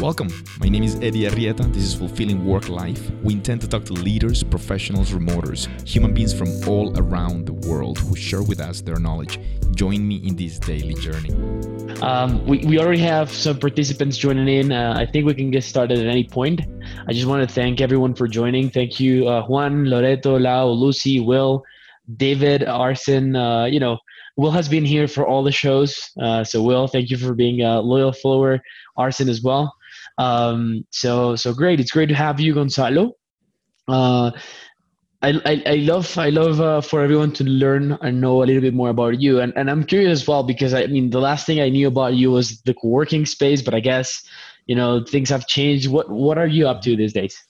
Welcome. My name is Eddie Arrieta. This is Fulfilling Work Life. We intend to talk to leaders, professionals, remoters, human beings from all around the world who share with us their knowledge. Join me in this daily journey. Um, we, we already have some participants joining in. Uh, I think we can get started at any point. I just want to thank everyone for joining. Thank you, uh, Juan, Loreto, Lau, Lucy, Will, David, Arson. Uh, you know, Will has been here for all the shows. Uh, so, Will, thank you for being a loyal follower. Arson as well. Um, so so great. It's great to have you, Gonzalo. Uh, I, I, I love I love uh, for everyone to learn and know a little bit more about you and, and I'm curious as well because I mean the last thing I knew about you was the co-working space but I guess you know things have changed what what are you up to these days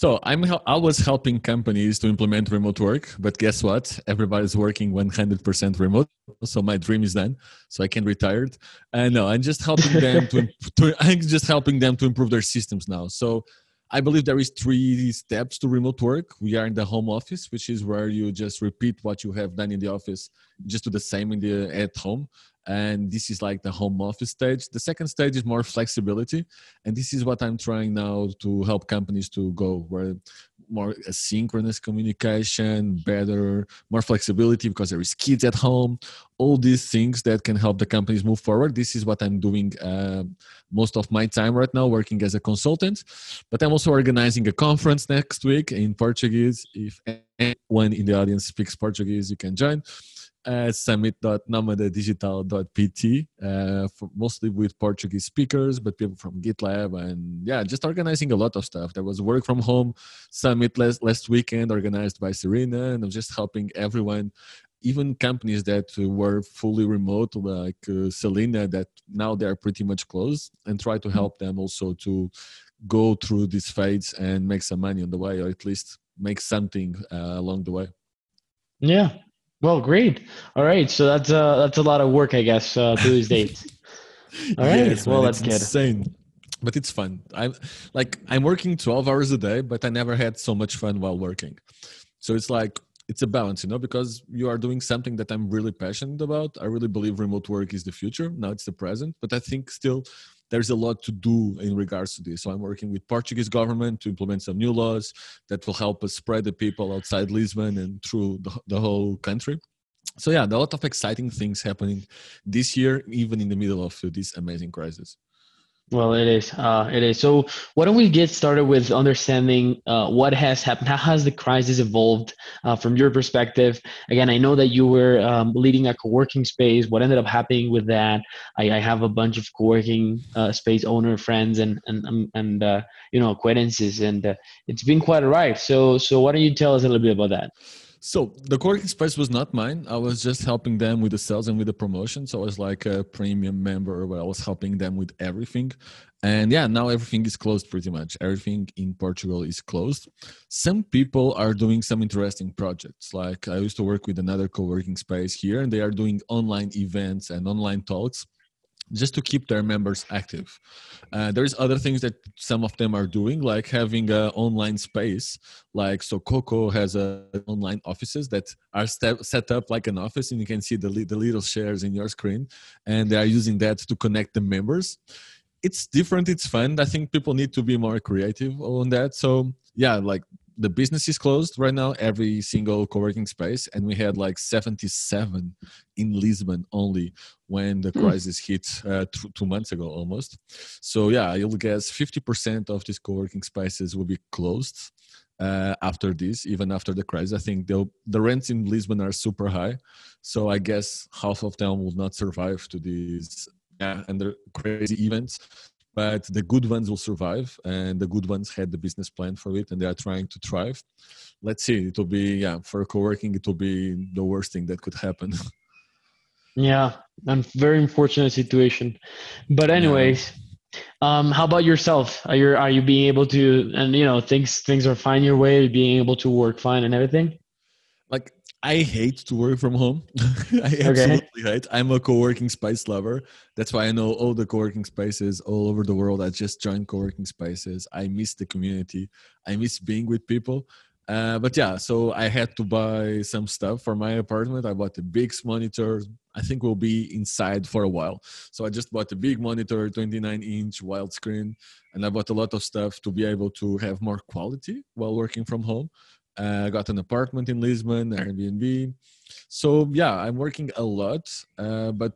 so I'm I was helping companies to implement remote work, but guess what? Everybody's working 100% remote. So my dream is done. So I can retire. And no, I'm just helping them to, to I'm just helping them to improve their systems now. So I believe there is three steps to remote work. We are in the home office, which is where you just repeat what you have done in the office, just do the same in the at home and this is like the home office stage. The second stage is more flexibility and this is what i'm trying now to help companies to go where more asynchronous communication better more flexibility because there is kids at home all these things that can help the companies move forward. This is what i'm doing uh, most of my time right now working as a consultant but i'm also organizing a conference next week in portuguese. If anyone in the audience speaks portuguese you can join at summit.nomadadigital.pt, uh, mostly with Portuguese speakers, but people from GitLab and yeah, just organizing a lot of stuff. There was work from home summit last, last weekend organized by Serena, and I'm just helping everyone, even companies that were fully remote, like uh, Selina, that now they're pretty much closed, and try to help them also to go through these fades and make some money on the way, or at least make something uh, along the way. Yeah, well, great. All right, so that's uh that's a lot of work, I guess, uh, to these dates. All right. Yes, well, man, that's good. Insane, but it's fun. I'm like I'm working twelve hours a day, but I never had so much fun while working. So it's like it's a balance, you know, because you are doing something that I'm really passionate about. I really believe remote work is the future. Now it's the present, but I think still there's a lot to do in regards to this. So I'm working with Portuguese government to implement some new laws that will help us spread the people outside Lisbon and through the, the whole country. So yeah, a lot of exciting things happening this year, even in the middle of this amazing crisis. Well, it is. Uh, it is. So, why don't we get started with understanding uh, what has happened? How has the crisis evolved uh, from your perspective? Again, I know that you were um, leading a co-working space. What ended up happening with that? I, I have a bunch of co-working uh, space owner friends and and um, and uh, you know acquaintances, and uh, it's been quite a ride. So, so why don't you tell us a little bit about that? So the co-working space was not mine. I was just helping them with the sales and with the promotion. So I was like a premium member where I was helping them with everything. And yeah, now everything is closed pretty much. Everything in Portugal is closed. Some people are doing some interesting projects. Like I used to work with another co-working space here and they are doing online events and online talks just to keep their members active. Uh, there's other things that some of them are doing, like having an online space. Like Sococo has a online offices that are set up like an office, and you can see the the little shares in your screen, and they are using that to connect the members. It's different. It's fun. I think people need to be more creative on that. So yeah, like the business is closed right now every single co-working space and we had like 77 in lisbon only when the hmm. crisis hit uh, two months ago almost. So yeah you'll guess 50% of these co-working spaces will be closed uh, after this even after the crisis. I think the rents in lisbon are super high so i guess half of them will not survive to these yeah, and the crazy events but the good ones will survive and the good ones had the business plan for it and they are trying to thrive. Let's see. It will be yeah for co-working it will be the worst thing that could happen. Yeah and very unfortunate situation. But anyways yeah. um how about yourself? Are you are you being able to and you know things things are fine your way being able to work fine and everything? Like I hate to work from home. I absolutely hate. I'm a co-working space lover. That's why I know all the co-working spaces all over the world. I just joined co-working spaces. I miss the community. I miss being with people. Uh, but yeah, so I had to buy some stuff for my apartment. I bought a big monitor. I think we'll be inside for a while. So I just bought a big monitor, 29 inch widescreen, and I bought a lot of stuff to be able to have more quality while working from home. Uh, I got an apartment in Lisbon, Airbnb. So yeah, I'm working a lot, uh, but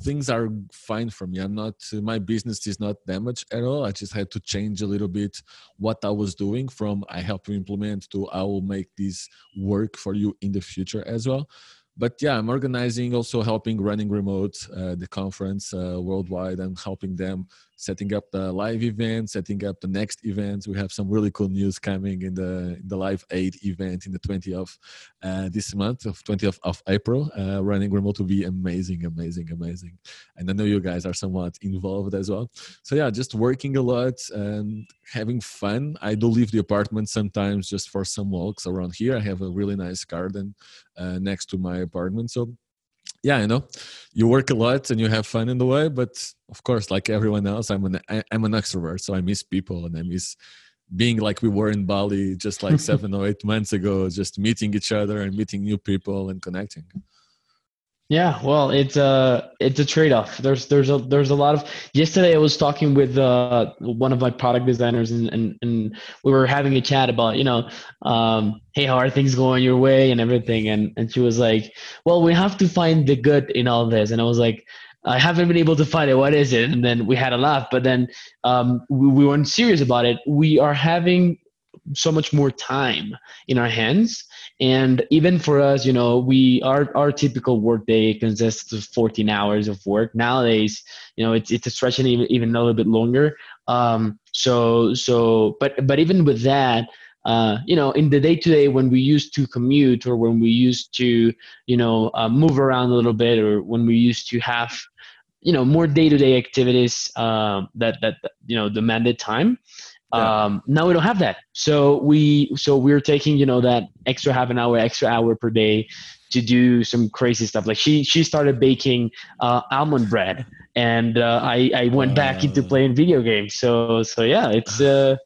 things are fine for me. I'm not my business is not damaged at all. I just had to change a little bit what I was doing from I help you implement to I will make this work for you in the future as well but yeah, I'm organizing, also helping running remote uh, the conference uh, worldwide and helping them setting up the live event, setting up the next event. We have some really cool news coming in the in the live aid event in the 20th of uh, this month of 20th of April. Uh, running remote will be amazing, amazing, amazing. And I know you guys are somewhat involved as well. So yeah, just working a lot and having fun. I do leave the apartment sometimes just for some walks around here. I have a really nice garden uh, next to my apartment. So yeah, you know, you work a lot and you have fun in the way, but of course, like everyone else, I'm an I'm an extrovert, so I miss people and I miss being like we were in Bali just like seven or eight months ago, just meeting each other and meeting new people and connecting. Yeah, well, it's a it's a trade off. There's there's a there's a lot of. Yesterday, I was talking with uh, one of my product designers, and, and and we were having a chat about you know, um, hey, how are things going your way and everything, and and she was like, well, we have to find the good in all this, and I was like. I haven't been able to find it. What is it? And then we had a laugh, but then um, we, we weren't serious about it. We are having so much more time in our hands and even for us you know we our our typical workday consists of 14 hours of work nowadays you know it's it's stretching even, even a little bit longer um so so but but even with that uh, you know, in the day to day when we used to commute or when we used to, you know, uh, move around a little bit or when we used to have, you know, more day to day activities uh, that, that, you know, demanded time. Yeah. Um, now we don't have that. So we so we're taking you know that extra half an hour, extra hour per day to do some crazy stuff. Like she she started baking uh, almond bread, and uh, I I went back into playing video games. So so yeah, it's uh,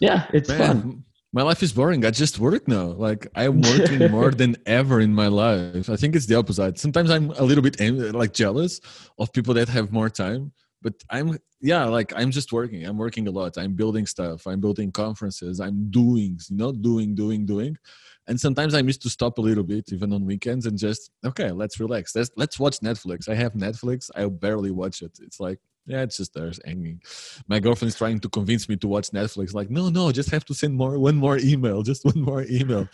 yeah, it's man, fun. My life is boring. I just work now. Like I'm working more than ever in my life. I think it's the opposite. Sometimes I'm a little bit like jealous of people that have more time but i'm yeah like i'm just working. I'm working a lot. I'm building stuff. I'm building conferences. I'm doing not doing doing doing. And sometimes i miss to stop a little bit even on weekends and just okay let's relax. Let's let's watch netflix. I have netflix. I barely watch it. It's like yeah, it's just there's hanging. My girlfriend is trying to convince me to watch Netflix. Like, no, no, just have to send more, one more email, just one more email.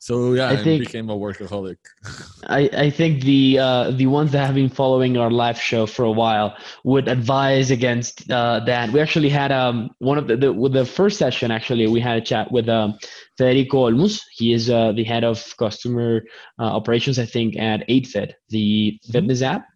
So yeah, I, I think, became a workaholic. I, I think the uh, the ones that have been following our live show for a while would advise against uh, that. We actually had um one of the, the with the first session actually we had a chat with um Federico Olmus. He is uh, the head of customer uh, operations, I think, at 8fit, the mm-hmm. fitness app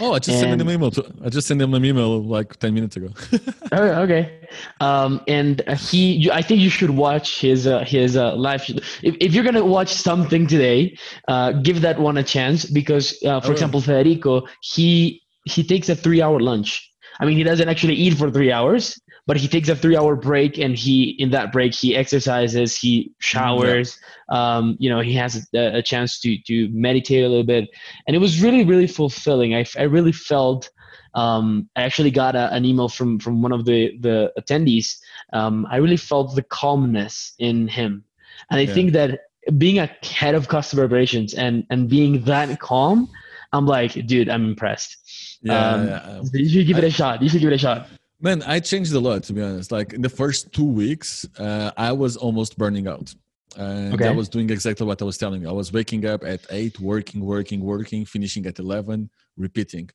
Oh, I just and, sent him an email. To, I just sent him an email like ten minutes ago. oh, okay. Um, and he, I think you should watch his uh, his uh, live. If, if you're gonna watch something today, uh, give that one a chance because, uh, for example, Federico, he he takes a three hour lunch. I mean, he doesn't actually eat for three hours, but he takes a three hour break and he in that break he exercises he showers yeah. um, you know he has a, a, chance to to meditate a little bit and it was really really fulfilling i, I really felt um, I actually got a, an email from from one of the the attendees. Um, I really felt the calmness in him, and I think that being a head of customer operations and and being that calm, I'm like, dude, I'm impressed. Yeah, um, yeah. you should give it a shot. You should give it a shot. Man, I changed a lot to be honest. Like in the first two weeks, uh, I was almost burning out. And okay. I was doing exactly what I was telling you. I was waking up at eight, working, working, working, finishing at 11, repeating.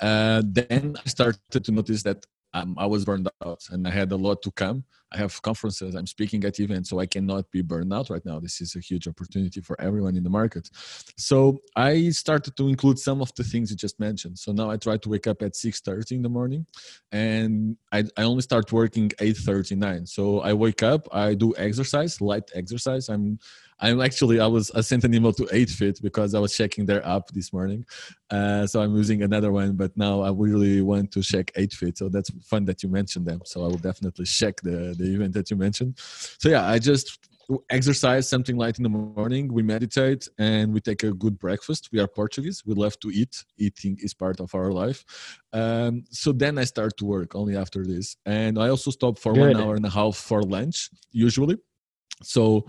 Uh, then I started to notice that um, I was burned out and I had a lot to come. I have conferences, I'm speaking at events, so I cannot be burned out right now. This is a huge opportunity for everyone in the market. So I started to include some of the things you just mentioned. So now I try to wake up at 6:30 in the morning and I, I only start working 8:39. So I wake up, I do exercise, light exercise. I'm I'm actually I was I sent an email to 8fit because I was checking their app this morning. Uh, so I'm using another one, but now I really want to check 8fit. So that's fun that you mentioned them. So I will definitely check the the event that you mentioned. So yeah, I just exercise something light in the morning we meditate and we take a good breakfast we are portuguese we love to eat eating is part of our life um, so then i start to work only after this and i also stop for good. one hour and a half for lunch usually so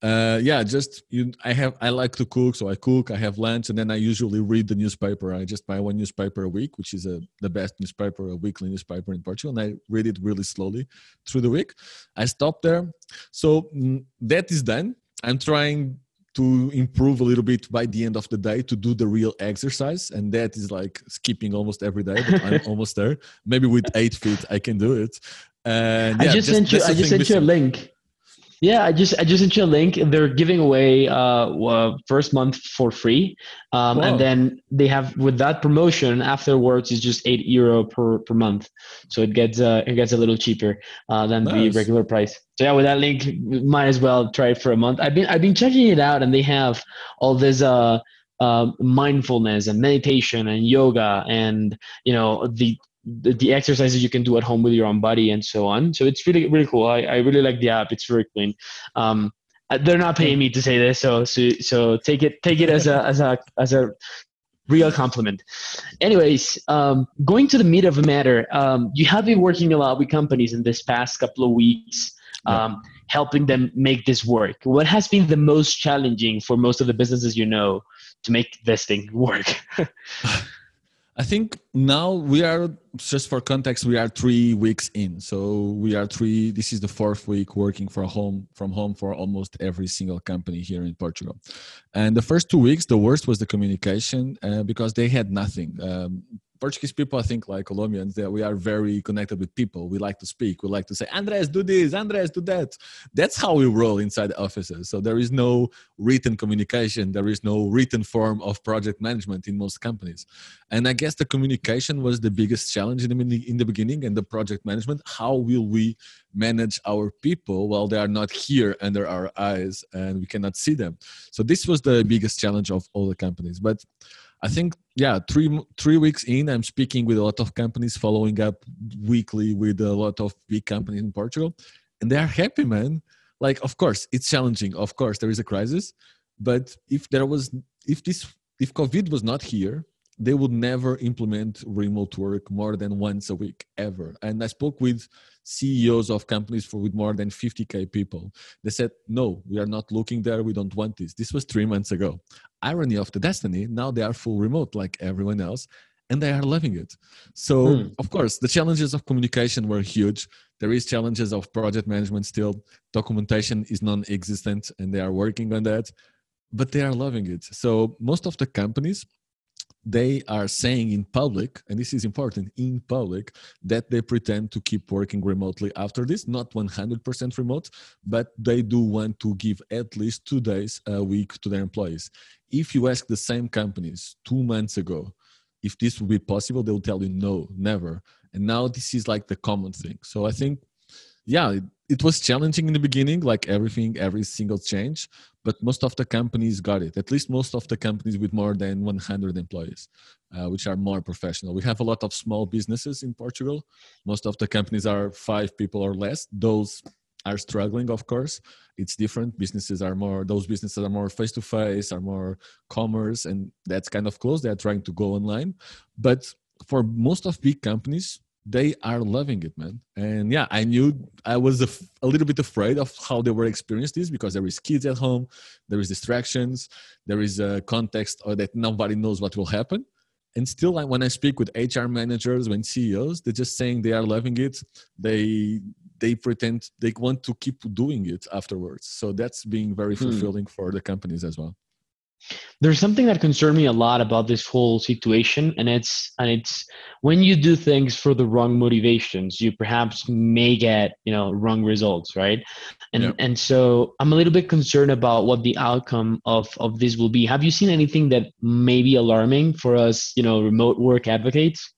uh, yeah, just you. I have. I like to cook, so I cook. I have lunch, and then I usually read the newspaper. I just buy one newspaper a week, which is a, the best newspaper, a weekly newspaper in Portugal, and I read it really slowly through the week. I stop there, so mm, that is done. I'm trying to improve a little bit by the end of the day to do the real exercise, and that is like skipping almost every day. But I'm almost there. Maybe with 8fit, I can do it. And yeah, I just, just sent you. I just sent you a link yeah, I just I just sent you a link. They're giving away uh, uh first month for free, um, and then they have with that promotion afterwards is just eight euro per per month, so it gets uh, it gets a little cheaper uh, than nice. the regular price. So yeah, with that link, might as well try it for a month. I've been I've been checking it out, and they have all this uh, uh, mindfulness and meditation and yoga and you know the the, the, exercises you can do at home with your own body and so on. So it's really really cool. I, I really like the app. It's very clean. Um, uh, they're not paying me to say this, so so so take it take it as a as a as a real compliment. Anyways, um, going to the meat of the matter, um, you have been working a lot with companies in this past couple of weeks, um, yeah. helping them make this work. What has been the most challenging for most of the businesses you know to make this thing work? I think now we are just for context we are 3 weeks in. So we are 3 this is the fourth week working for home from home for almost every single company here in Portugal. And the first 2 weeks the worst was the communication uh, because they had nothing. Um, Portuguese people, I think, like Colombians, that we are very connected with people. We like to speak. We like to say, Andres, do this, Andres, do that. That's how we roll inside the offices. So there is no written communication. There is no written form of project management in most companies. And I guess the communication was the biggest challenge in the, in the beginning and the project management. How will we manage our people while they are not here under our eyes and we cannot see them? So this was the biggest challenge of all the companies. But I think yeah, three three weeks in, I'm speaking with a lot of companies, following up weekly with a lot of big companies in Portugal, and they are happy, man. Like, of course, it's challenging. Of course, there is a crisis, but if there was, if this, if COVID was not here, they would never implement remote work more than once a week ever. And i spoke with ceos of companies for with more than 50k people. They said no we are not looking there. We don't want this. This was three months ago. Irony of the destiny now they are full remote like everyone else and they are loving it. So hmm. of course the challenges of communication were huge. There is challenges of project management still. Documentation is non-existent and they are working on that but they are loving it. So most of the companies they are saying in public, and this is important, in public, that they pretend to keep working remotely after this, not 100% remote, but they do want to give at least two days a week to their employees. If you ask the same companies two months ago if this would be possible, they will tell you no, never. And now this is like the common thing. So I think, yeah, it, it was challenging in the beginning, like everything, every single change but most of the companies got it. At least most of the companies with more than 100 employees uh, which are more professional. We have a lot of small businesses in portugal. Most of the companies are five people or less. Those are struggling of course. It's different. Businesses are more those businesses are more face to face are more commerce and that's kind of close they're trying to go online. But for most of big companies they are loving it man and yeah i knew i was a, a, little bit afraid of how they were experiencing this because there is kids at home there is distractions there is a context or that nobody knows what will happen and still like when i speak with hr managers when ceos they're just saying they are loving it they they pretend they want to keep doing it afterwards so that's being very hmm. fulfilling hmm. for the companies as well there's something that concerned me a lot about this whole situation and it's and it's when you do things for the wrong motivations you perhaps may get you know wrong results right? And yep. and so i'm a little bit concerned about what the outcome of of this will be. Have you seen anything that may be alarming for us you know remote work advocates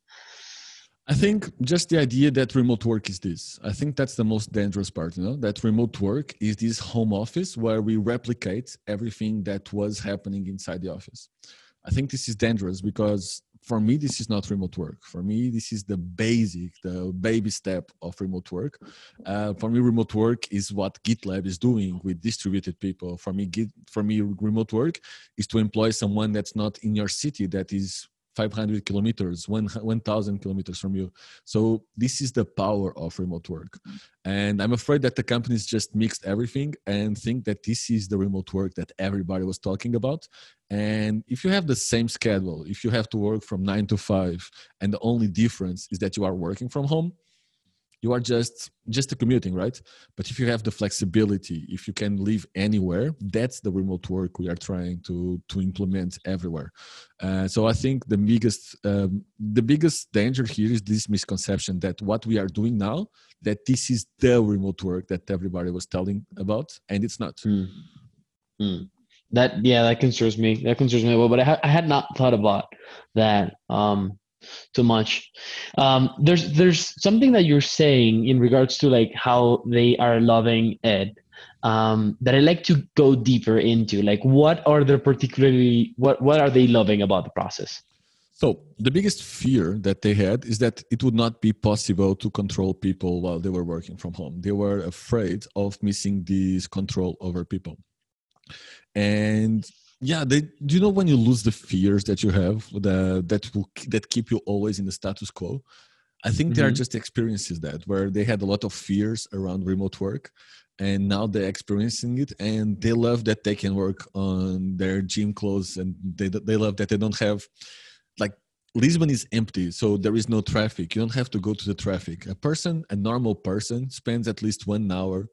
I think just the idea that remote work is this. I think that's the most dangerous part, you know, that remote work is this home office where we replicate everything that was happening inside the office. I think this is dangerous because for me this is not remote work for me this is the basic the baby step of remote work uh, for me remote work is what gitlab is doing with distributed people for me Git, for me remote work is to employ someone that's not in your city that is 500 kilometers 1000 kilometers from you. So this is the power of remote work. And i'm afraid that the companies just mixed everything and think that this is the remote work that everybody was talking about. And if you have the same schedule if you have to work from 9 to 5 and the only difference is that you are working from home you are just just commuting right? But if you have the flexibility if you can live anywhere that's the remote work we are trying to to implement everywhere. Uh, so i think the biggest um, the biggest danger here is this misconception that what we are doing now that this is the remote work that everybody was telling about and it's not. Mm. Mm. that yeah that concerns me. That concerns me well but I, ha- I had not thought about that um too much. Um, there's there's something that you're saying in regards to like how they are loving Ed um, that I like to go deeper into. Like, what are they particularly what what are they loving about the process? So the biggest fear that they had is that it would not be possible to control people while they were working from home. They were afraid of missing this control over people. And yeah they do you know when you lose the fears that you have the, that will that keep you always in the status quo? I think mm-hmm. they are just experiences that where they had a lot of fears around remote work and now they're experiencing it and they love that they can work on their gym clothes and they, they love that they don't have like lisbon is empty so there is no traffic. You don't have to go to the traffic. A person a normal person spends at least one hour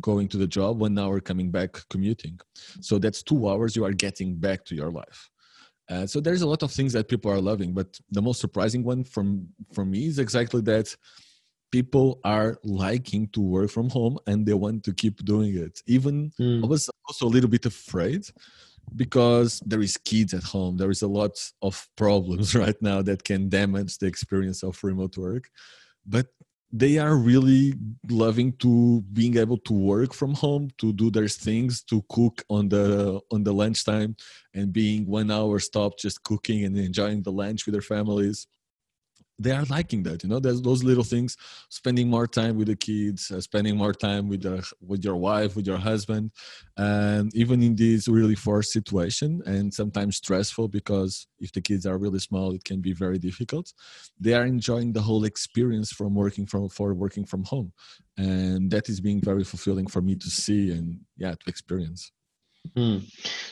going to the job one hour coming back commuting. So that's two hours you are getting back to your life. Uh, so there's a lot of things that people are loving but the most surprising one from for me is exactly that people are liking to work from home and they want to keep doing it. Even mm. i was also a little bit afraid because there is kids at home. There is a lot of problems right now that can damage the experience of remote work. But they are really loving to being able to work from home to do their things to cook on the on the lunchtime and being one hour stop just cooking and enjoying the lunch with their families they are liking that you know? There's those little things spending more time with the kids uh, spending more time with the, with your wife with your husband and even in this really forced situation and sometimes stressful because if the kids are really small it can be very difficult they are enjoying the whole experience from working from for working from home and that is being very fulfilling for me to see and yeah to experience Hmm.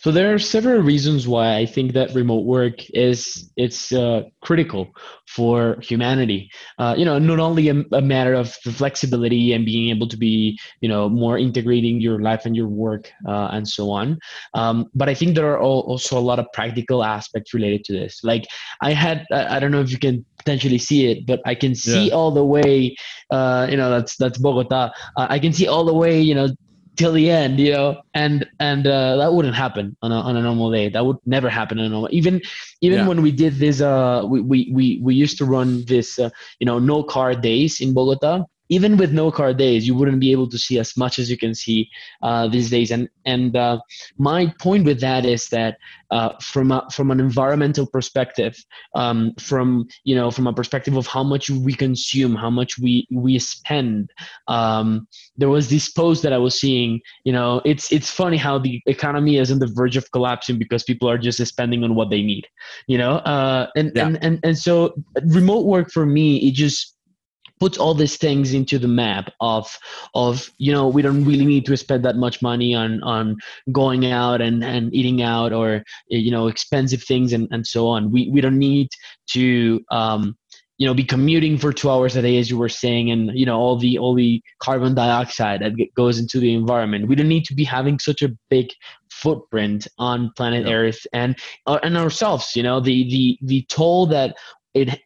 So there are several reasons why I think that remote work is it's uh, critical for humanity. Uh, you know, not only a, a, matter of the flexibility and being able to be, you know, more integrating your life and your work uh, and so on, um, but I think there are also a lot of practical aspects related to this. Like I had, I don't know if you can potentially see it, but I can see yeah. all the way. Uh, you know, that's that's Bogota. Uh, I can see all the way. You know till the end, you know, and and uh, that wouldn't happen on a, on a normal day. That would never happen on a normal. Even even yeah. when we did this, uh, we we we we used to run this, uh, you know, no car days in Bogota even with no car days, you wouldn't be able to see as much as you can see uh, these days. And and uh, my point with that is that uh, from a, from an environmental perspective, um, from you know from a perspective of how much we consume, how much we we spend. Um, there was this post that I was seeing. You know, it's it's funny how the economy is on the verge of collapsing because people are just spending on what they need. You know, uh, and, yeah. and and and so remote work for me, it just puts all these things into the map of of you know we don't really need to spend that much money on on going out and and eating out or you know expensive things and and so on we we don't need to um you know be commuting for two hours a day as you were saying and you know all the all the carbon dioxide that goes into the environment we don't need to be having such a big footprint on planet yeah. earth and uh, and ourselves you know the the the toll that it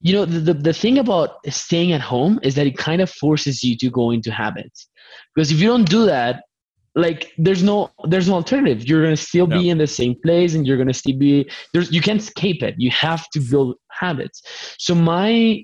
you know the, the, the thing about staying at home is that it kind of forces you to go into habits. Because if you don't do that like there's no there's no alternative. You're gonna still be in the same place and you're gonna still be there's you can't escape it. You have to build habits. So my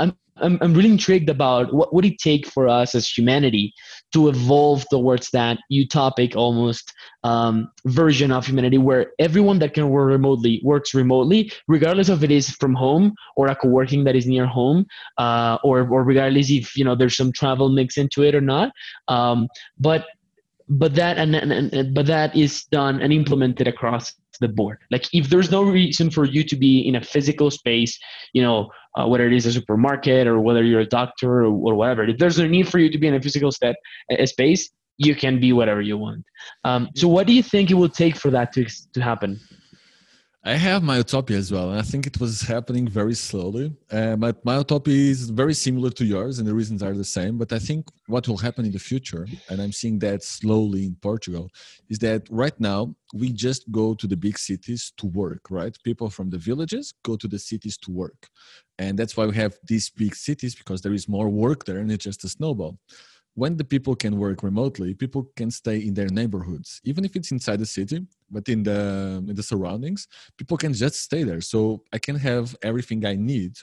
i'm I'm, I'm really intrigued about what would it take for us as humanity to evolve towards that utopic almost um, version of humanity where everyone that can work remotely works remotely regardless of it is from home or a co-working that is near home uh, or, or regardless if you know there's some travel mix into it or not um, but but that and, and, and but that is done and implemented across the board. Like if there's no reason for you to be in a physical space, you know, uh, whether it is a supermarket or whether you're a doctor or, or whatever, if there's no need for you to be in a physical step, a space, you can be whatever you want. Um, so what do you think it will take for that to, to happen? I have my utopia as well, and I think it was happening very slowly. Uh, my utopia is very similar to yours, and the reasons are the same. But I think what will happen in the future, and I'm seeing that slowly in Portugal, is that right now we just go to the big cities to work. Right, people from the villages go to the cities to work, and that's why we have these big cities because there is more work there, and it's just a snowball when the people can work remotely people can stay in their neighborhoods. Even if it's inside the city but in the in the surroundings people can just stay there. So i can have everything i need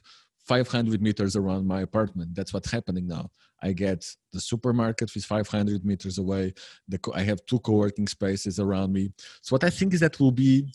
500 meters around my apartment. That's what's happening now. I get the supermarket is 500 meters away. The i have two co-working spaces around me. So what i think is that will be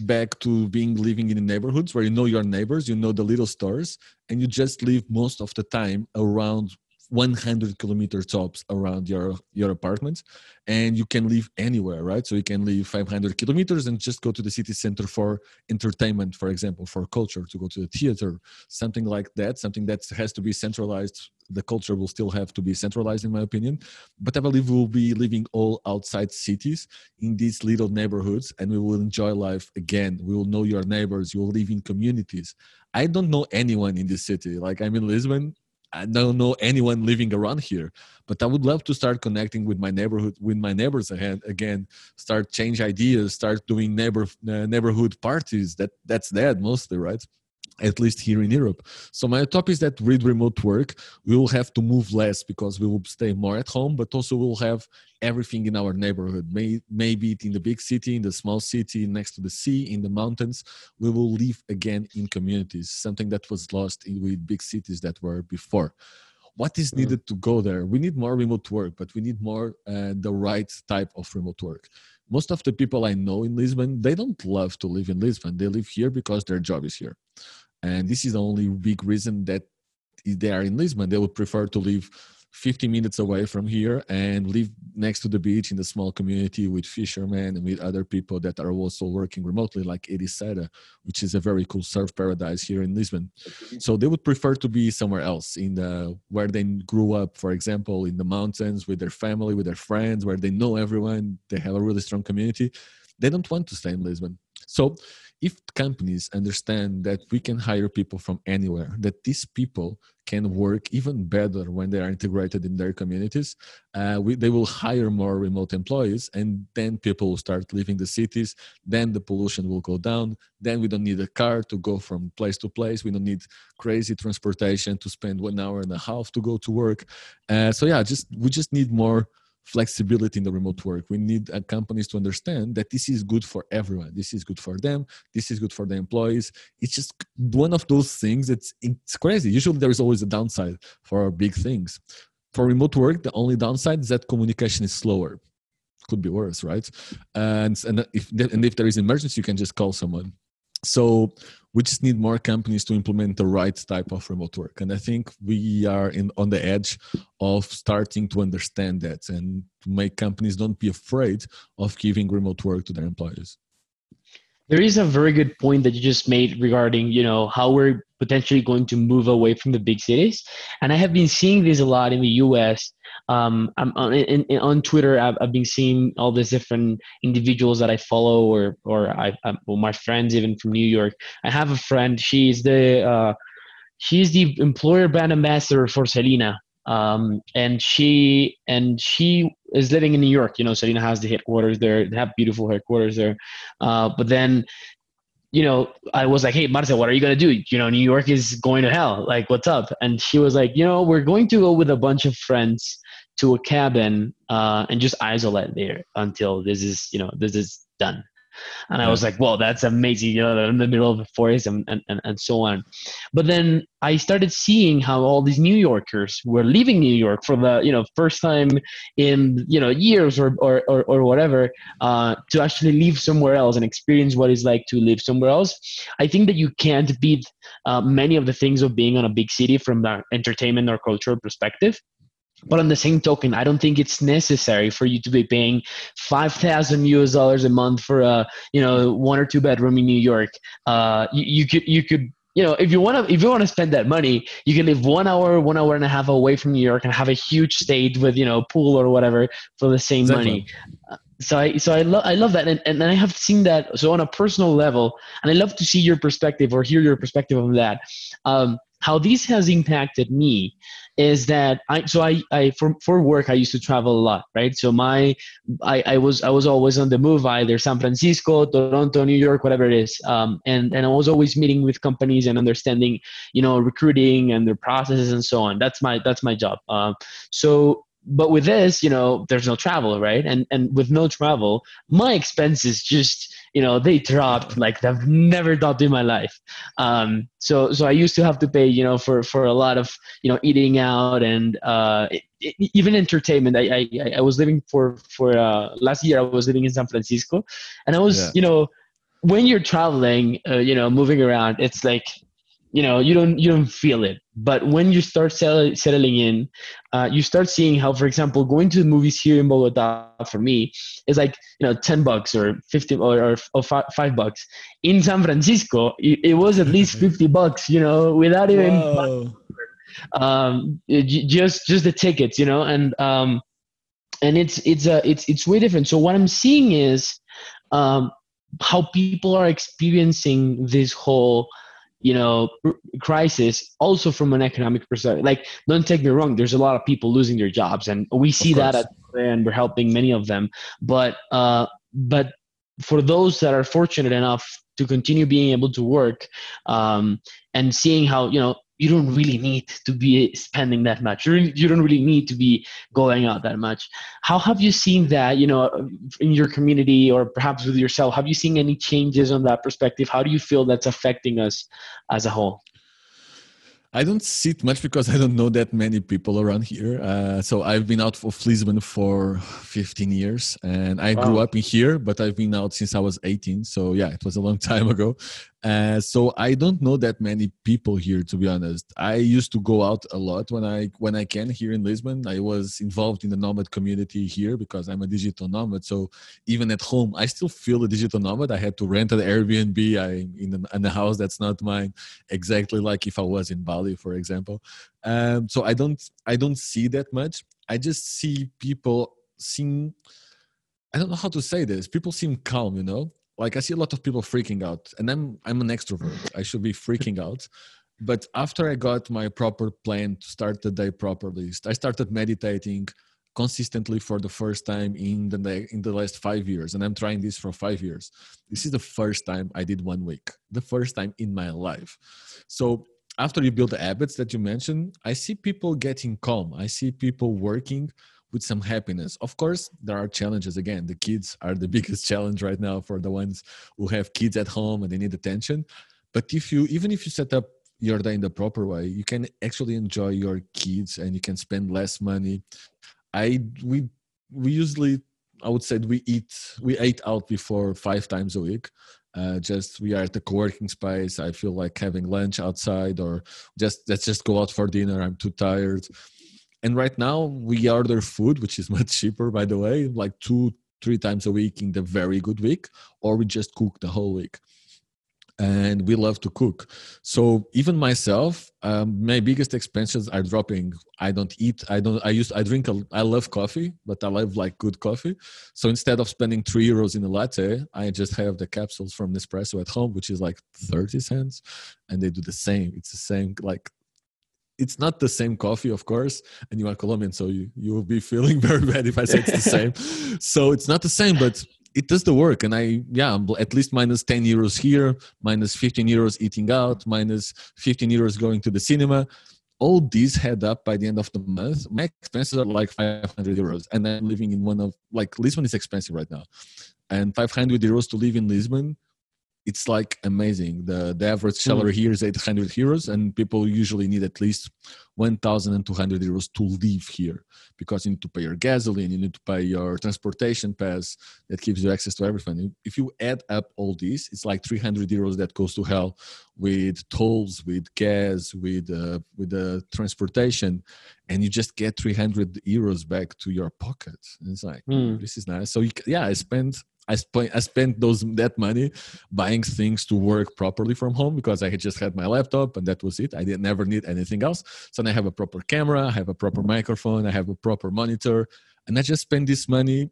back to being living in the neighborhoods where you know your neighbors you know the little stores and you just live most of the time around 100 kilometer tops around your your apartment and you can live anywhere right? So you can live 500 kilometers and just go to the city center for entertainment for example for culture to go to the theater something like that something that has to be centralized. The culture will still have to be centralized in my opinion. But i believe we'll be living all outside cities in these little neighborhoods and we will enjoy life again. We will know your neighbors you will live in communities. I don't know anyone in this city. Like i'm in lisbon I don't know anyone living around here, but I would love to start connecting with my neighborhood, with my neighbors ahead again. Start change ideas, start doing neighbor uh, neighborhood parties. That that's dead mostly, right? At least here in Europe. So my thought is that with remote work, we will have to move less because we will stay more at home, but also we'll have everything in our neighborhood. May, maybe in the big city, in the small city, next to the sea, in the mountains. We will live again in communities, something that was lost in, with big cities that were before. What is mm. needed to go there? We need more remote work, but we need more uh, the right type of remote work most of the people I know in Lisbon, they don't love to live in Lisbon. They live here because their job is here and this is the only big reason that they are in Lisbon. They would prefer to live 50 minutes away from here and live next to the beach in the small community with fishermen and with other people that are also working remotely, like Ericeira, uh, which is a very cool surf paradise here in Lisbon. So they would prefer to be somewhere else in the where they grew up, for example, in the mountains with their family, with their friends, where they know everyone, they have a really strong community. They don't want to stay in Lisbon. So if companies understand that we can hire people from anywhere, that these people can work even better when they are integrated in their communities, uh, we, they will hire more remote employees, and then people will start leaving the cities. Then the pollution will go down. Then we don't need a car to go from place to place. We don't need crazy transportation to spend one hour and a half to go to work. Uh, so yeah, just we just need more flexibility in the remote work. We need uh, companies to understand that this is good for everyone. This is good for them. This is good for the employees. It's just one of those things. It's it's crazy. Usually there is always a downside for big things. For remote work, the only downside is that communication is slower. Could be worse, right? And and if and if there is emergency, you can just call someone. So we just need more companies to implement the right type of remote work. And i think we are in on the edge of starting to understand that and make companies don't be afraid of giving remote work to their employees. There is a very good point that you just made regarding you know how we're potentially going to move away from the big cities and i have been seeing this a lot in the us um, I'm on, in, in, on Twitter. I've, I've, been seeing all these different individuals that I follow, or or I, I, well, my friends even from New York. I have a friend. She's the uh, she's the employer brand ambassador for Selina, um, and she and she is living in New York. You know, Selina has the headquarters there. They have beautiful headquarters there. Uh, but then you know, I was like, hey, Marta, what are you going to do? You know, New York is going to hell. Like, what's up? And she was like, you know, we're going to go with a bunch of friends to a cabin uh, and just isolate there until this is, you know, this is done. And I was like, "Well, that's amazing!" You know, they're in the middle of the forest and, and, and, and so on. But then I started seeing how all these New Yorkers were leaving New York for the you know first time in you know years or or or, or whatever uh, to actually live somewhere else and experience what it's like to live somewhere else. I think that you can't beat uh, many of the things of being on a big city from the entertainment or cultural perspective. But on the same token, I don't think it's necessary for you to be paying five thousand US dollars a month for a you know one or two bedroom in New York. Uh, you, you could you could you know if you want to if you want to spend that money, you can live one hour one hour and a half away from New York and have a huge state with you know pool or whatever for the same exactly. money. So I so I love I love that and, and I have seen that so on a personal level and I love to see your perspective or hear your perspective on that. Um, how this has impacted me is that I so I, I for, for work I used to travel a lot, right? So my I, I was I was always on the move either San Francisco, Toronto, New York, whatever it is. Um, and and I was always meeting with companies and understanding, you know, recruiting and their processes and so on. That's my that's my job. Um, so but with this, you know, there's no travel, right? And and with no travel, my expenses just you know they dropped like I've never dropped in my life. Um, so so I used to have to pay you know for for a lot of you know eating out and uh, it, even entertainment. I, I I was living for for uh, last year. I was living in San Francisco, and I was yeah. you know when you're traveling, uh, you know, moving around, it's like you know you don't you don't feel it. But when you start sell, settling in uh, you start seeing how for example going to the movies here in bogota for me is like you know 10 bucks or 50 or, or, or five, five, bucks. In san francisco it, it, was at least 50 bucks you know without even um, just just the tickets you know and um, and it's it's a it's it's way different. So what i'm seeing is um, how people are experiencing this whole you know crisis also from an economic perspective. Like don't take me wrong there's a lot of people losing their jobs and we see that at, and we're helping many of them. But uh but for those that are fortunate enough to continue being able to work um and seeing how you know you don't really need to be spending that much. You you don't really need to be going out that much. How have you seen that, you know, in your community or perhaps with yourself? Have you seen any changes on that perspective? How do you feel that's affecting us as a whole? I don't see it much because I don't know that many people around here. Uh, so I've been out of Lisbon for 15 years, and I wow. grew up in here, but I've been out since I was 18. So yeah, it was a long time ago. Uh, so I don't know that many people here, to be honest. I used to go out a lot when I when I can here in Lisbon. I was involved in the nomad community here because I'm a digital nomad. So even at home, I still feel a digital nomad. I had to rent an Airbnb I, in, in a house that's not mine, exactly like if I was in Bali, for example. Um, so I don't I don't see that much. I just see people seem. I don't know how to say this. People seem calm, you know like I see a lot of people freaking out, and I'm I'm an extrovert. I should be freaking out. But after I got my proper plan to start the day properly, I started meditating consistently for the first time in the in the last five years, and I'm trying this for five years. This is the first time I did one week, the first time in my life. So after you build the habits that you mentioned, I see people getting calm. I see people working with some happiness. Of course, there are challenges. Again, the kids are the biggest challenge right now for the ones who have kids at home and they need attention. But if you, even if you set up your day in the proper way, you can actually enjoy your kids and you can spend less money. I we we usually I would say we eat we ate out before five times a week. Uh, just we are at the co-working space. I feel like having lunch outside or just let's just go out for dinner. I'm too tired and right now we order food which is much cheaper by the way like two three times a week in the very good week or we just cook the whole week. And we love to cook. So even myself um, my biggest expenses are dropping. I don't eat i don't i used i drink a, i love coffee but i love like good coffee. So instead of spending three euros in a latte i just have the capsules from nespresso at home which is like 30 cents and they do the same. It's the same like it's not the same coffee, of course, and you are Colombian, so you, you will be feeling very bad if I say it's the same. so it's not the same, but it does the work. And I, yeah, at least minus 10 euros here, minus 15 euros eating out, minus 15 euros going to the cinema. all these head up by the end of the month. My expenses are like 500 euros, and I'm living in one of like Lisbon is expensive right now, and 500 euros to live in Lisbon it's like amazing. The the average hmm. salary here is 800 euros, and people usually need at least 1,200 euros to live here because you need to pay your gasoline, you need to pay your transportation pass that gives you access to everything. If you add up all these, it's like 300 euros that goes to hell with tolls, with gas, with uh, with the transportation, and you just get 300 euros back to your pocket. And it's like mm. this is nice. So you, yeah, I spent I spent I spent those that money buying things to work properly from home because I had just had my laptop and that was it. I didn't never need anything else. So I have a proper camera, I have a proper microphone, I have a proper monitor, and I just spend this money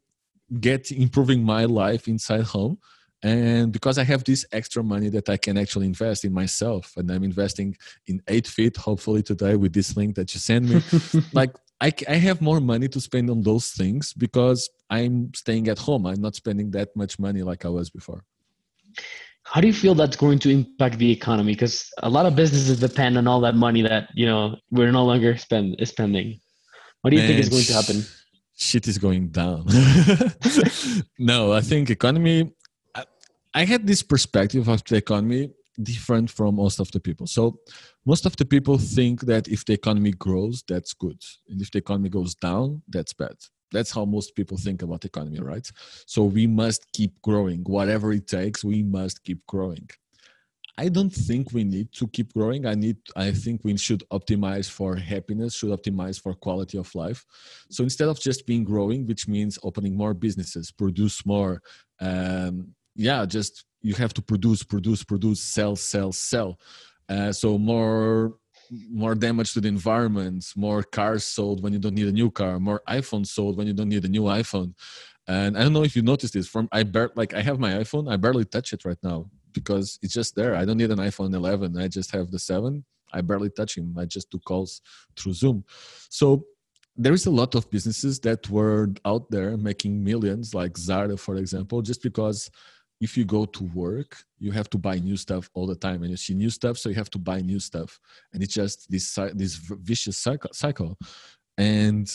get improving my life inside home. And because I have this extra money that I can actually invest in myself, and I'm investing in 8fit, hopefully today with this link that you send me, like I, I have more money to spend on those things because I'm staying at home. I'm not spending that much money like I was before. How do you feel that's going to impact the economy? Because a lot of businesses depend on all that money that you know we're no longer spend spending. What do you Man, think is going to happen? Shit is going down. no, I think economy. I, I had this perspective of the economy different from most of the people. So most of the people think that if the economy grows, that's good. And if the economy goes down, that's bad. That's how most people think about the economy, right? So we must keep growing. Whatever it takes, we must keep growing. I don't think we need to keep growing. I need I think we should optimize for happiness, should optimize for quality of life. So instead of just being growing, which means opening more businesses, produce more, um, yeah, just you have to produce, produce, produce, sell, sell, sell. Uh, so more more damage to the environment, more cars sold when you don't need a new car, more iPhones sold when you don't need a new iPhone. And I don't know if you noticed this. From I bar- like I have my iPhone, I barely touch it right now because it's just there. I don't need an iPhone 11. I just have the seven. I barely touch him. I just do calls through Zoom. So there is a lot of businesses that were out there making millions, like Zara, for example, just because if you go to work you have to buy new stuff all the time and you see new stuff so you have to buy new stuff. And it's just this this vicious cycle. And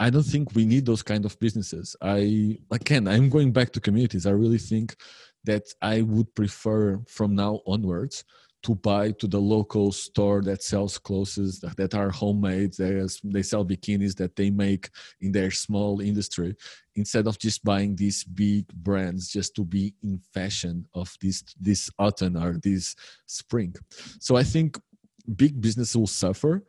i don't think we need those kind of businesses. I again i'm going back to communities. I really think that i would prefer from now onwards to buy to the local store that sells clothes that are homemade. They, they sell bikinis that they make in their small industry instead of just buying these big brands just to be in fashion of this this autumn or this spring. So I think big business will suffer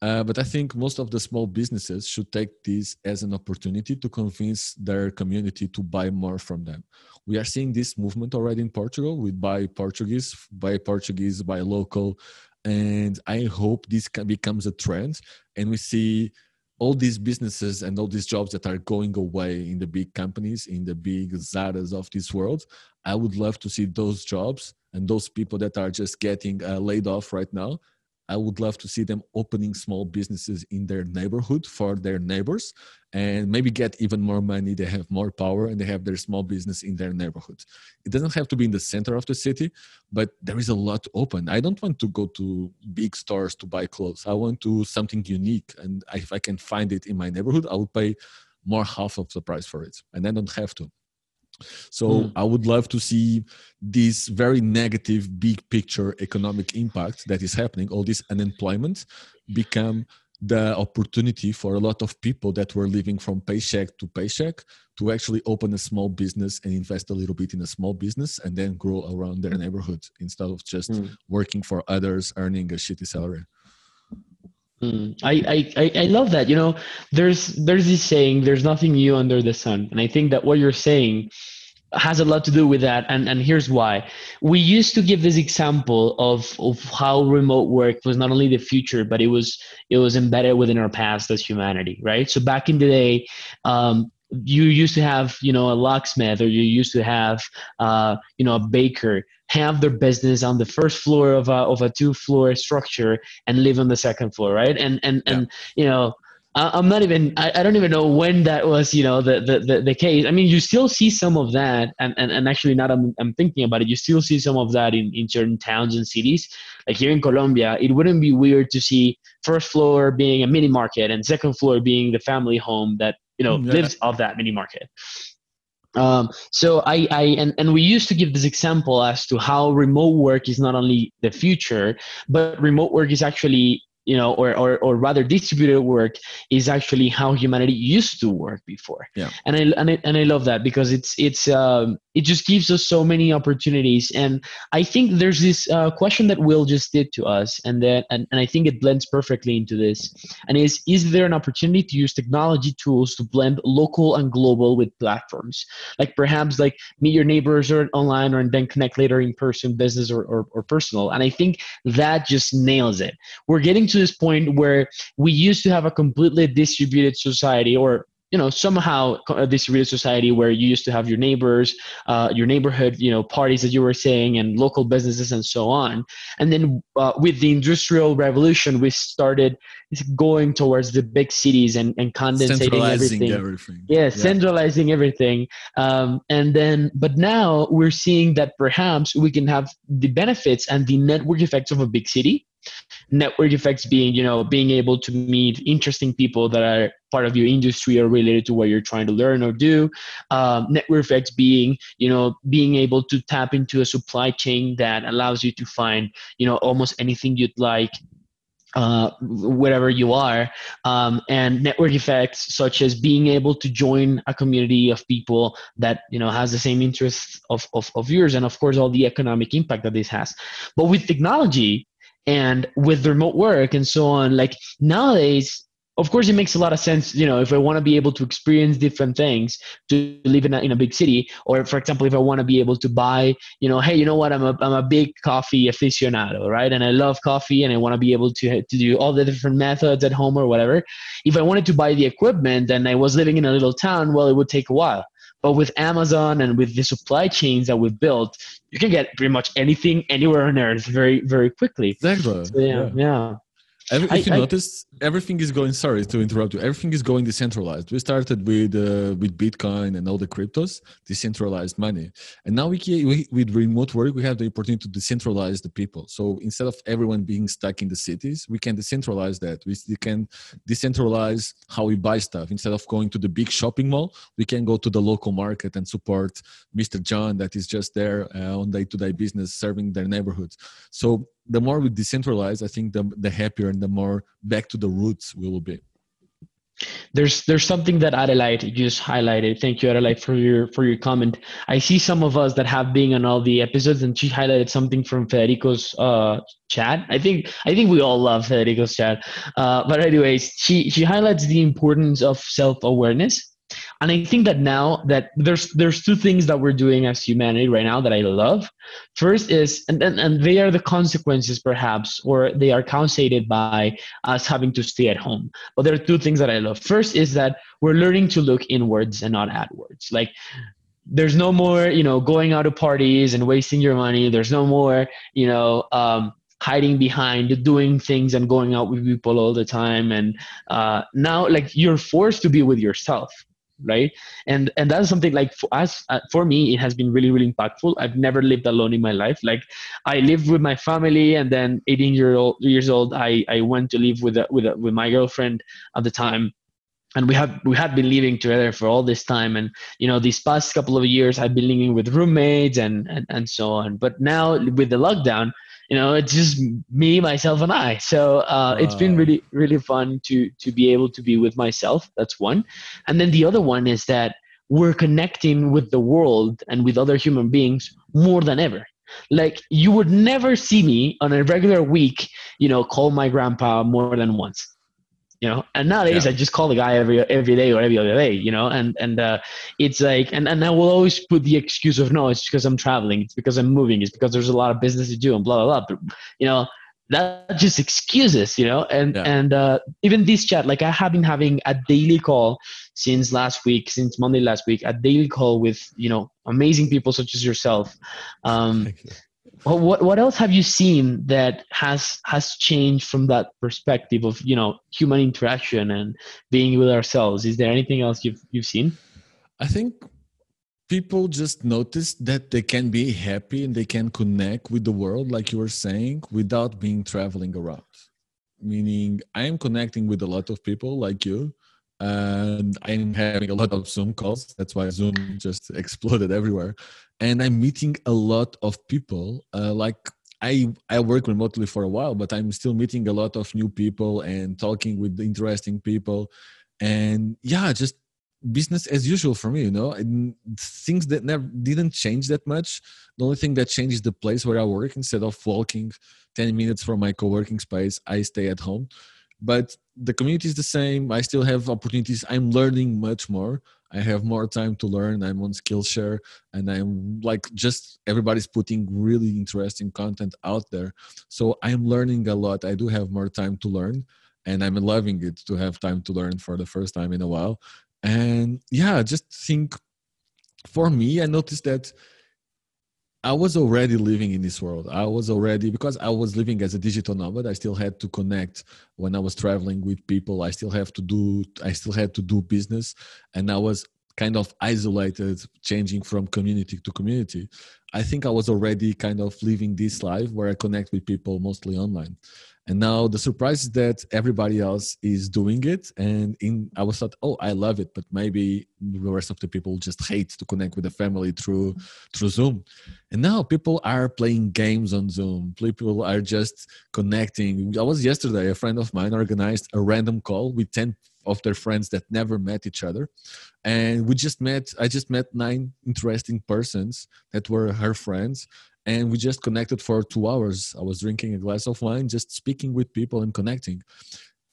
uh, but I think most of the small businesses should take this as an opportunity to convince their community to buy more from them. We are seeing this movement already in Portugal with buy Portuguese, buy Portuguese, buy local. And I hope this becomes a trend and we see all these businesses and all these jobs that are going away in the big companies, in the big Zaras of this world. I would love to see those jobs and those people that are just getting uh, laid off right now I would love to see them opening small businesses in their neighborhood for their neighbors and maybe get even more money. They have more power and they have their small business in their neighborhood. It doesn't have to be in the center of the city, but there is a lot open. I don't want to go to big stores to buy clothes. I want to something unique. And if I can find it in my neighborhood, I will pay more half of the price for it. And I don't have to. So mm. I would love to see this very negative big picture economic impact that is happening, all this unemployment become the opportunity for a lot of people that were living from paycheck to paycheck to actually open a small business and invest a little bit in a small business and then grow around their neighborhood instead of just mm. working for others earning a shitty salary. Mm, I, I I love that. You know, there's there's this saying, "There's nothing new under the sun," and I think that what you're saying has a lot to do with that and, and here's why we used to give this example of, of how remote work was not only the future but it was it was embedded within our past as humanity right so back in the day um, you used to have you know a locksmith or you used to have uh, you know a baker have their business on the first floor of a, of a two floor structure and live on the second floor right and and yeah. and you know I'm not even. I, I, don't even know when that was. You know, the, the the, the case. I mean, you still see some of that, and and, and actually, not I'm, I'm thinking about it. You still see some of that in, in certain towns and cities. Like here in Colombia, it wouldn't be weird to see first floor being a mini market and second floor being the family home that you know mm, yeah. lives of that mini market. Um, so I, I and, and we used to give this example as to how remote work is not only the future, but remote work is actually you know, or, or, or rather distributed work is actually how humanity used to work before. Yeah. And I, and I, and I love that because it's, it's, um, it just gives us so many opportunities. And I think there's this uh, question that Will just did to us and that, and, and I think it blends perfectly into this and is, is there an opportunity to use technology tools to blend local and global with platforms? Like perhaps like meet your neighbors or online or and then connect later in person, business or, or, or personal. And I think that just nails it. We're getting to this point where we used to have a completely distributed society or you know somehow this real society where you used to have your neighbors uh, your neighborhood you know parties that you were saying and local businesses and so on and then uh, with the industrial revolution we started going towards the big cities and, and condensating everything. everything. Yeah, yeah, centralizing everything um, and then but now we're seeing that perhaps we can have the benefits and the network effects of a big city network effects being you know being able to meet interesting people that are part of your industry or related to what you're trying to learn or do um, network effects being you know being able to tap into a supply chain that allows you to find you know almost anything you'd like uh, wherever you are, um, and network effects such as being able to join a community of people that you know has the same interests of, of, of yours, and of course all the economic impact that this has. But with technology, and with remote work and so on like nowadays of course it makes a lot of sense you know if i want to be able to experience different things to live in a, in a big city or for example if i want to be able to buy you know hey you know what i'm a, I'm a big coffee aficionado right? And i love coffee and i want to be able to, to do all the different methods at home or whatever. If i wanted to buy the equipment and i was living in a little town well it would take a while but with Amazon and with the supply chains that we've built, you can get pretty much anything anywhere on earth very, very quickly. Exactly. So, yeah, yeah. yeah. Every, if you I, notice, everything is going. Sorry to interrupt you. Everything is going decentralized. We started with uh, with Bitcoin and all the cryptos, decentralized money, and now we, we with remote work we have the opportunity to decentralize the people. So instead of everyone being stuck in the cities, we can decentralize that. We, we can decentralize how we buy stuff. Instead of going to the big shopping mall, we can go to the local market and support Mr. John that is just there uh, on day-to-day business, serving their neighborhoods. So the more we decentralize, I think the the happier and the more back to the roots we will be. There's there's something that Adelaide just highlighted. Thank you, Adelaide, for your for your comment. I see some of us that have been on all the episodes, and she highlighted something from Federico's uh, chat. I think I think we all love Federico's chat. Uh, but anyways, she she highlights the importance of self awareness and i think that now that there's there's two things that we're doing as humanity right now that i love. First is and and, and they are the consequences perhaps or they are compensated by us having to stay at home. But there are two things that i love. First is that we're learning to look inwards and not outwards. Like there's no more you know going out to parties and wasting your money. There's no more you know um, hiding behind doing things and going out with people all the time. And uh, now like you're forced to be with yourself right? And and that's something like for us uh, for me it has been really really impactful. I've never lived alone in my life. Like i lived with my family and then 18 year old years old i i went to live with a, with a, with my girlfriend at the time. And we have we had been living together for all this time. And you know these past couple of years i've been living with roommates and and, and so on. But now with the lockdown you know it's just me myself and i. So uh, it's been really really fun to to be able to be with myself. That's one. And then the other one is that we're connecting with the world and with other human beings more than ever. Like you would never see me on a regular week you know call my grandpa more than once you know? And nowadays yeah. i just call the guy every every day or every other day you know? And and uh, it's like and, and i will always put the excuse of no it's because i'm traveling it's because i'm moving it's because there's a lot of business to do and blah blah blah. But you know that just excuses you know? And yeah. and uh, even this chat like i have been having a daily call since last week since monday last week a daily call with you know amazing people such as yourself. Um, Well, what what else have you seen that has has changed from that perspective of you know human interaction and being with ourselves? Is there anything else you've you've seen? I think people just notice that they can be happy and they can connect with the world, like you were saying, without being traveling around. Meaning, I am connecting with a lot of people like you, and I'm having a lot of Zoom calls. That's why Zoom just exploded everywhere. And I'm meeting a lot of people. Uh, like I I work remotely for a while, but I'm still meeting a lot of new people and talking with interesting people. And yeah, just business as usual for me you know and things that never didn't change that much the only thing that changed is the place where i work instead of walking 10 minutes from my co-working space i stay at home but the community is the same. I still have opportunities. I'm learning much more. I have more time to learn. I'm on skillshare and i'm like just everybody's putting really interesting content out there. So i'm learning a lot. I do have more time to learn and i'm loving it to have time to learn for the first time in a while. And yeah just think for me i noticed that i was already living in this world. I was already because i was living as a digital nomad i still had to connect. When i was traveling with people i still have to do i still had to do business and i was kind of isolated changing from community to community. I think i was already kind of living this life where i connect with people mostly online and now the surprise is that everybody else is doing it. And in i was thought oh i love it but maybe the rest of the people just hate to connect with the family through through zoom. And now people are playing games on zoom. People are just connecting. I was yesterday a friend of mine organized a random call with 10 of their friends that never met each other. And we just met i just met nine interesting persons that were her friends and we just connected for two hours. I was drinking a glass of wine just speaking with people and connecting.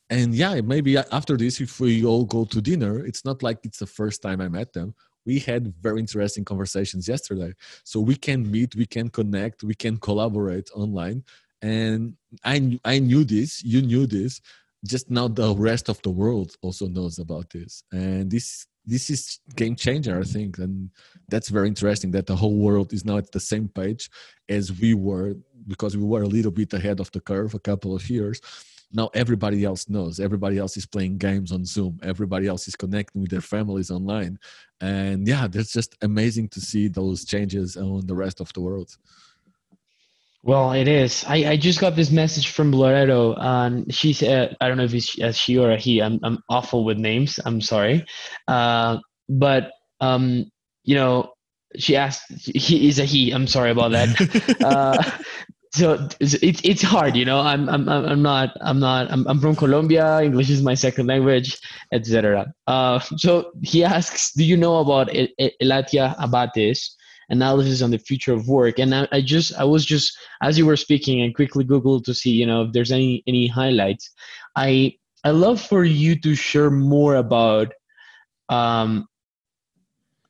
And yeah maybe after this if we all go to dinner it's not like it's the first time i met them. We had very interesting conversations yesterday. So we can meet we can connect we can collaborate online. And i i knew this you knew this. Just now the rest of the world also knows about this. And this this is game changer i think and that's very interesting that the whole world is now at the same page as we were because we were a little bit ahead of the curve a couple of years. Now everybody else knows. Everybody else is playing games on zoom. Everybody else is connecting with their families online. And yeah that's just amazing to see those changes on the rest of the world well, it is. I, I just got this message from Loreto, and she said, I don't know if it's a she or a he. I'm, I'm awful with names. I'm sorry. Uh, but, um, you know, she asked, he is a he. I'm sorry about that. uh, so it's, it's hard, you know, I'm, I'm, I'm not, I'm not, I'm, I'm from Colombia. English is my second language, etc. Uh, so he asks, do you know about Elatia Abates? Analysis on the future of work. And I, I, just i was just as you were speaking and quickly googled to see you know if there's any any highlights. I i love for you to share more about um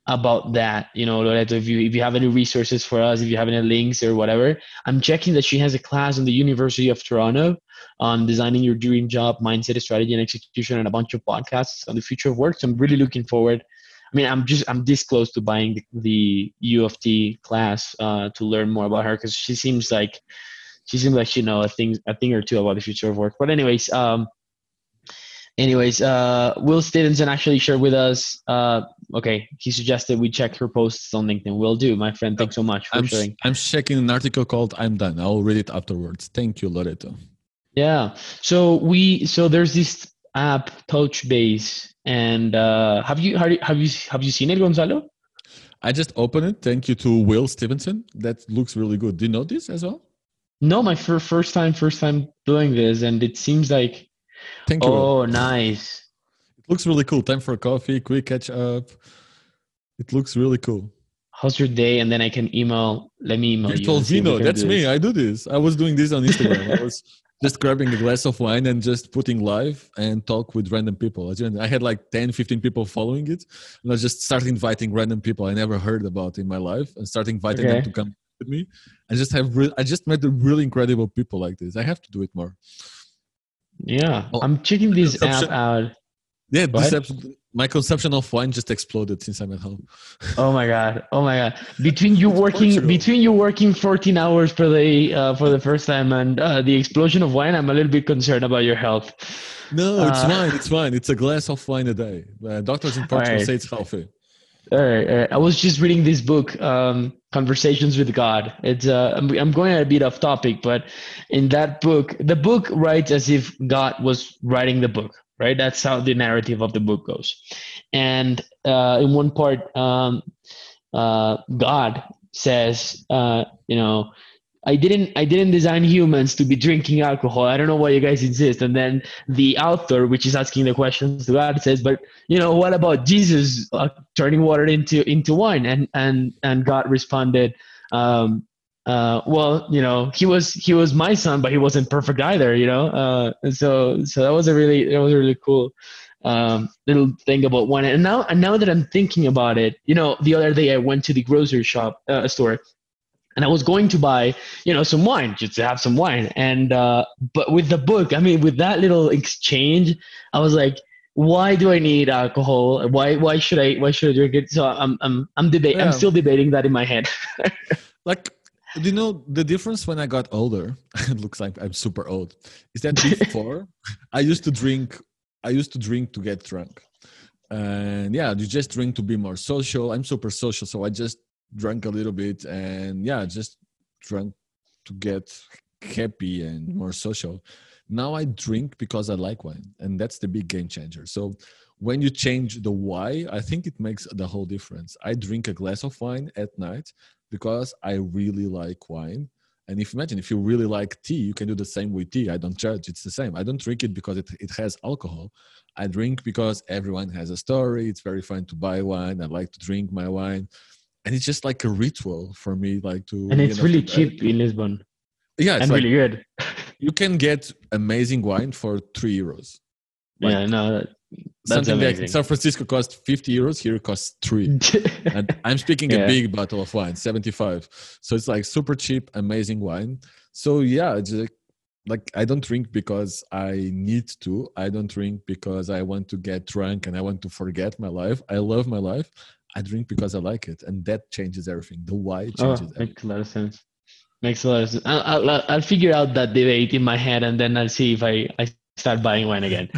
about that you know Loreto if you if you have any resources for us if you have any links or whatever. I'm checking that she has a class in the university of toronto on designing your dream job mindset strategy and execution and a bunch of podcasts on the future of work. So i'm really looking forward mean, I'm just I'm this close to buying the, the U of T class uh, to learn more about her because she seems like she seems like she know a thing a thing or two about the future of work. But anyways, um, anyways, uh, Will Stevenson actually shared with us. Uh, okay, he suggested we check her posts on LinkedIn. Will do, my friend. Thanks so much for I'm, sharing. I'm checking an article called "I'm Done." I'll read it afterwards. Thank you, Loreto. Yeah. So we so there's this app Touchbase and uh, have you have you have you seen it, Gonzalo? I just opened it. Thank you to Will Stevenson. That looks really good. Do you know this as well? No, my fir- first time, first time doing this, and it seems like. Thank you. Oh, Will. nice. It looks really cool. Time for a coffee, quick catch up. It looks really cool. How's your day? And then I can email. Let me email Virtual you. Vino. That's me. I do this. I was doing this on Instagram. I was just grabbing a glass of wine and just putting live and talk with random people. I had like 10, 15 people following it. And I just started inviting random people I never heard about in my life and start inviting okay. them to come with me. I just have re- I just met really incredible people like this. I have to do it more. Yeah. Oh. I'm checking this app out. Yeah, this app, my consumption of wine just exploded since I'm at home. oh my god! Oh my god! Between you working between you working 14 hours per day uh, for the first time and uh, the explosion of wine, I'm a little bit concerned about your health. No, it's Uh, fine. It's fine. It's a glass of wine a day. Uh, doctors in Portugal Alright. say it's healthy. All right, all right. I was just reading this book, um, Conversations with God. It's uh, I'm, I'm going a bit off topic, but in that book, the book writes as if God was writing the book, right? That's how the narrative of the book goes. And uh, in one part, um, uh, God says, uh, you know, I didn't I didn't design humans to be drinking alcohol. I don't know why you guys insist. And then the author, which is asking the questions to God, says, but you know, what about Jesus uh, turning water into into wine? And and and God responded, um, uh, well, you know, he was he was my son, but he wasn't perfect either. You know, uh, and so so that was a really that was a really cool um, little thing about wine. And now and now that I'm thinking about it, you know, the other day I went to the grocery shop uh, store and I was going to buy, you know, some wine just to have some wine. And uh, but with the book, I mean, with that little exchange, I was like, why do I need alcohol? Why why should I why should I drink it? So I'm I'm I'm debate I'm still debating that in my head. Like, do you know the difference when I got older? it looks like I'm super old. Is that before I used to drink, I used to drink to get drunk. And yeah, you just drink to be more social. I'm super social, so I just drank a little bit and yeah, just drank to get happy and more social. Now I drink because I like wine, and that's the big game changer. So when you change the why, I think it makes the whole difference. I drink a glass of wine at night because I really like wine. And if you imagine if you really like tea, you can do the same with tea. I don't judge; it's the same. I don't drink it because it, it has alcohol. I drink because everyone has a story. It's very fun to buy wine. I like to drink my wine, and it's just like a ritual for me. Like to and you it's know, really cheap in Lisbon Yeah, it's and like really good. you can get amazing wine for three euros. Like, yeah, no, that- that's Something like amazing. in San Francisco costs 50 euros, here it costs three. and I'm speaking Yeah. a big bottle of wine, 75. So it's like super cheap, amazing wine. So yeah, it's like, like I don't drink because I need to. I don't drink because I want to get drunk and I want to forget my life. I love my life. I drink because I like it, and that changes everything. The why Oh, changes everything. makes a lot of sense. Makes a lot of sense. I'll, I'll, I'll figure out that debate in my head, and then I'll see if I, I start buying wine again.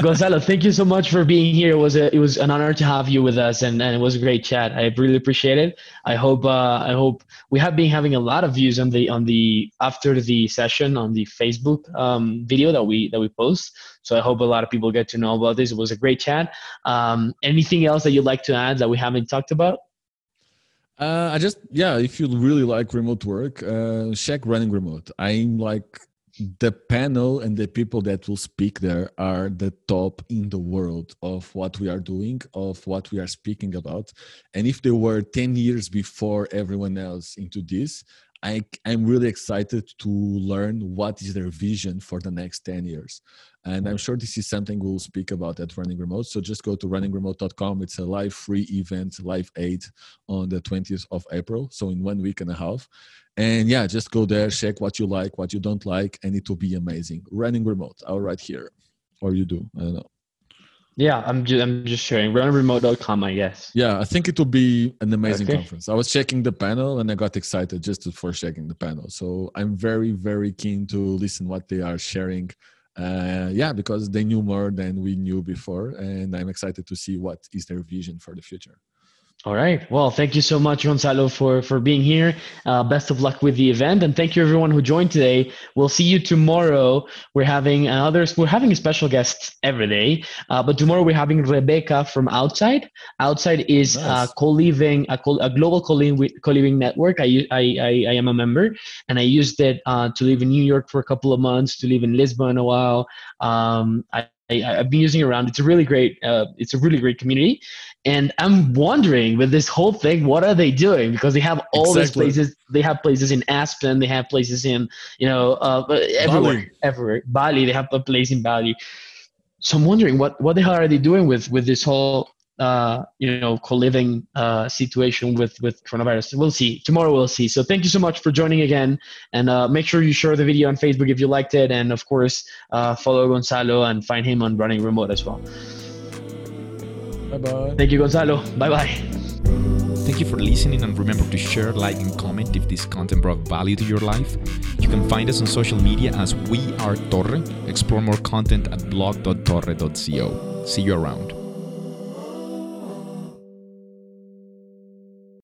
Gonzalo, thank you so much for being here. It was a, it was an honor to have you with us, and, and it was a great chat. I really appreciate it. I hope uh, I hope we have been having a lot of views on the on the after the session on the Facebook um, video that we that we post. So I hope a lot of people get to know about this. It was a great chat. Um, anything else that you'd like to add that we haven't talked about? Uh, I just yeah, if you really like remote work, uh, check Running Remote. I'm like the panel and the people that will speak there are the top in the world of what we are doing, of what we are speaking about. And if they were 10 years before everyone else into this, I, I'm really excited to learn what is their vision for the next 10 years. And I'm sure this is something we'll speak about at Running Remote. So just go to runningremote.com. It's a live free event, live aid on the 20th of April. So in one week and a half. And yeah, just go there, check what you like, what you don't like, and it will be amazing. Running Remote, I'll write here. Or you do, I don't know. Yeah, I'm just I'm just sharing runremote.com, I guess. Yeah, I think it will be an amazing Okay. conference. I was checking the panel and I got excited just for checking the panel. So I'm very, very keen to listen what they are sharing. Uh, yeah, because they knew more than we knew before, and I'm excited to see what is their vision for the future. All right. Well, thank you so much, Gonzalo, for for being here. Uh, best of luck with the event, and thank you everyone who joined today. We'll see you tomorrow. We're having another. We're having a special guest every day, uh, but tomorrow we're having Rebecca from Outsite. Outsite is Nice. uh, co-living, a, co- a global co-living, co-living network. I am a member, and I used it uh, to live in New York for a couple of months, to live in Lisbon a while. Um, I, I, I've been using it around. It's a really great. Uh, it's a really great community. And I'm wondering with this whole thing, what are they doing? Because they have all these places. They have places in Aspen. They have places in, you know, uh, everywhere, Bali. everywhere. Bali. They have a place in Bali. So I'm wondering what what the hell are they doing with with this whole uh, you know co-living uh, situation with with coronavirus? We'll see tomorrow. We'll see. So thank you so much for joining again, and uh, make sure you share the video on Facebook if you liked it, and of course uh, follow Gonzalo and find him on Running Remote as well. Bye bye. Thank you, Gonzalo. Bye bye. Thank you for listening and remember to share, like, and comment if this content brought value to your life. You can find us on social media as We Are Torre. Explore more content at blog.torre.co. See you around.